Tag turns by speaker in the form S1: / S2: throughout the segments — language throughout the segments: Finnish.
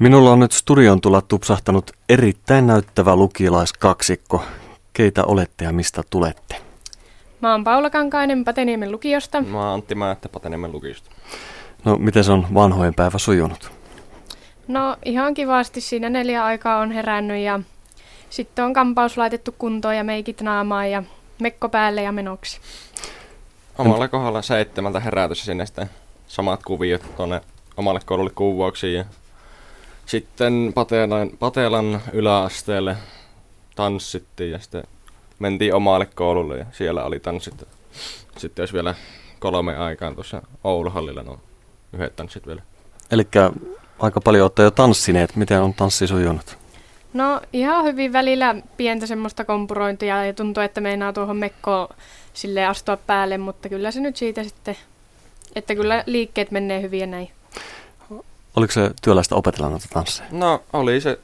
S1: Minulla on nyt studion tulla tupsahtanut erittäin näyttävä lukiolaiskaksikko. Keitä olette ja mistä tulette?
S2: Mä oon Paula Kankainen Pateniemen lukiosta.
S3: Mä oon Antti Määttä Pateniemen lukiosta.
S1: No, miten se on vanhojen päivä sujunut?
S2: No ihan kivasti siinä neljä aikaa on herännyt ja sitten on kampaus laitettu kuntoon ja meikit naamaan ja mekko päälle ja menoksi.
S3: Omalla kohdalla seitsemältä herätys sinne sitten samat kuviot tuonne omalle koululle kuvauksiin ja sitten Patelan, Patelan yläasteelle tanssittiin ja sitten mentiin omalle koululle ja siellä oli tanssit. Sitten olisi vielä kolme aikaan tuossa Ouluhallilla no yhdet tanssit vielä.
S1: Eli aika paljon olette jo tanssineet. Miten on tanssi sujunut?
S2: No ihan hyvin välillä pientä semmoista kompurointia ja tuntuu, että meinaa tuohon mekkoon sille astua päälle, mutta kyllä se nyt siitä sitten, että kyllä liikkeet menee hyvin ja näin.
S1: Oliko se työläistä opetella noita tansseja?
S3: No oli se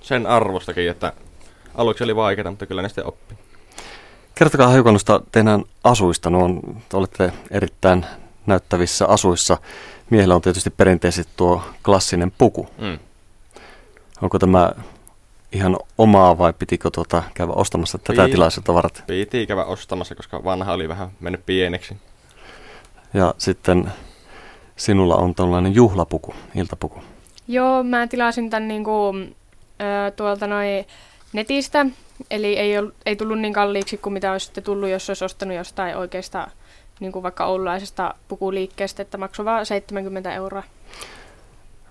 S3: sen arvostakin, että aluksi oli vaikeaa, mutta kyllä ne sitten oppi.
S1: Kertokaa hiukan noista teidän asuista. No, on, te olette erittäin näyttävissä asuissa. Miehellä on tietysti perinteisesti tuo klassinen puku.
S3: Mm.
S1: Onko tämä ihan omaa vai pitikö tuota käydä ostamassa tätä tilaisuutta varten?
S3: Piti käydä ostamassa, koska vanha oli vähän mennyt pieneksi.
S1: Ja sitten sinulla on tällainen juhlapuku, iltapuku.
S2: Joo, mä tilasin tämän niinku, ö, tuolta noin netistä, eli ei, ol, ei tullut niin kalliiksi kuin mitä olisi sitten tullut, jos olisi ostanut jostain oikeasta niin kuin vaikka oululaisesta pukuliikkeestä, että maksoi vain 70 euroa.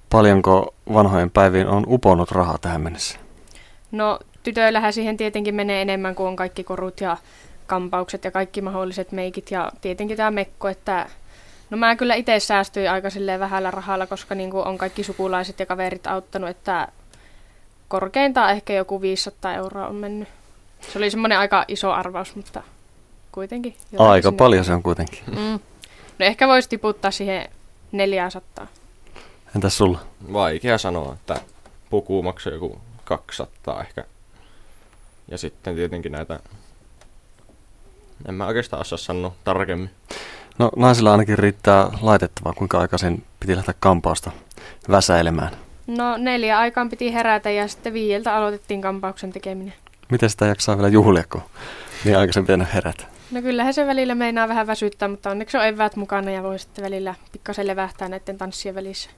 S1: Paljonko vanhojen päiviin on uponut rahaa tähän mennessä?
S2: No tytöillähän siihen tietenkin menee enemmän kuin on kaikki korut ja kampaukset ja kaikki mahdolliset meikit ja tietenkin tämä mekko, että no mä kyllä itse säästyin aika silleen vähällä rahalla, koska niin kuin on kaikki sukulaiset ja kaverit auttanut, että korkeintaan ehkä joku 500 euroa on mennyt. Se oli semmoinen aika iso arvaus, mutta kuitenkin.
S1: Aika
S2: sinne.
S1: paljon se on kuitenkin.
S2: Mm. No ehkä voisi tiputtaa siihen 400.
S1: Entäs sulla?
S3: Vaikea sanoa, että puku maksoi joku 200 ehkä. Ja sitten tietenkin näitä... En mä oikeastaan osaa sanoa tarkemmin.
S1: No naisilla ainakin riittää laitettavaa, kuinka aikaisin piti lähteä kampausta väsäilemään.
S2: No neljä aikaan piti herätä ja sitten viieltä aloitettiin kampauksen tekeminen.
S1: Miten sitä jaksaa vielä juhlia, kun niin aikaisin pitänyt herätä?
S2: No kyllähän se välillä meinaa vähän väsyttää, mutta onneksi on eväät mukana ja voi sitten välillä pikkasen levähtää näiden tanssien välissä.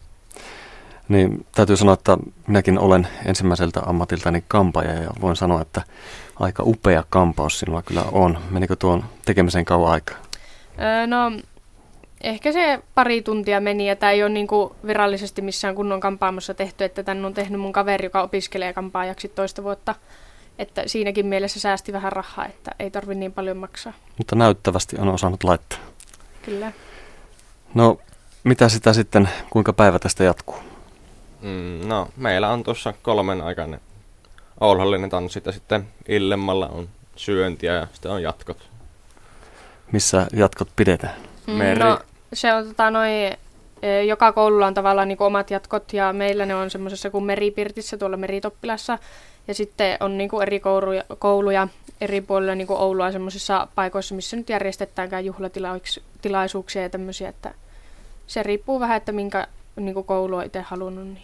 S1: Niin täytyy sanoa, että minäkin olen ensimmäiseltä ammatiltani kampaja ja voin sanoa, että aika upea kampaus sinulla kyllä on. Menikö tuon tekemiseen kauan aikaa?
S2: Öö, no ehkä se pari tuntia meni ja tämä ei ole niinku virallisesti missään kunnon kampaamossa tehty, että tämän on tehnyt mun kaveri, joka opiskelee kampaajaksi toista vuotta. Että siinäkin mielessä säästi vähän rahaa, että ei tarvi niin paljon maksaa.
S1: Mutta näyttävästi on osannut laittaa.
S2: Kyllä.
S1: No, mitä sitä sitten, kuinka päivä tästä jatkuu?
S3: Mm, no, meillä on tuossa kolmen aikainen Ouluhallinen tanssit ja sitten illemmalla on syöntiä ja sitten on jatkot.
S1: Missä jatkot pidetään?
S2: Mm,
S3: Meri.
S2: No, se on tota, noi, e, joka koululla on tavallaan niin omat jatkot ja meillä ne on semmoisessa kuin meripirtissä tuolla meritoppilassa. Ja sitten on niin eri kouluja, kouluja eri puolilla niin Oulua semmoisissa paikoissa, missä nyt järjestetäänkään juhlatilaisuuksia ja tämmöisiä, että se riippuu vähän, että minkä niin koulu on itse halunnut. Niin.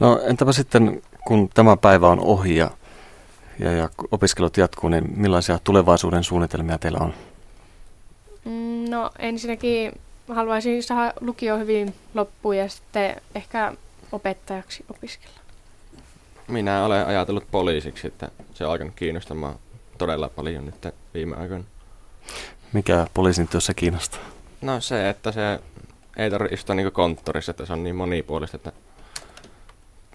S1: No entäpä sitten, kun tämä päivä on ohi ja, ja, ja opiskelut jatkuu, niin millaisia tulevaisuuden suunnitelmia teillä on?
S2: Mm, no ensinnäkin haluaisin saada lukio hyvin loppuun ja sitten ehkä opettajaksi opiskella.
S3: Minä olen ajatellut poliisiksi, että se on alkanut kiinnostamaan todella paljon nyt viime aikoina.
S1: Mikä poliisin työssä kiinnostaa?
S3: No se, että se ei tarvitse istua niin konttorissa, että se on niin monipuolista, että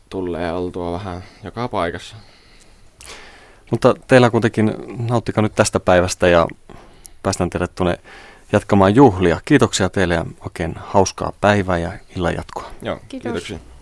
S3: tulee oltua vähän joka paikassa.
S1: Mutta teillä kuitenkin nauttikaa nyt tästä päivästä ja päästään teidät tuonne jatkamaan juhlia. Kiitoksia teille ja oikein hauskaa päivää ja illan jatkoa.
S3: Joo,
S2: Kiitos.
S3: kiitoksia.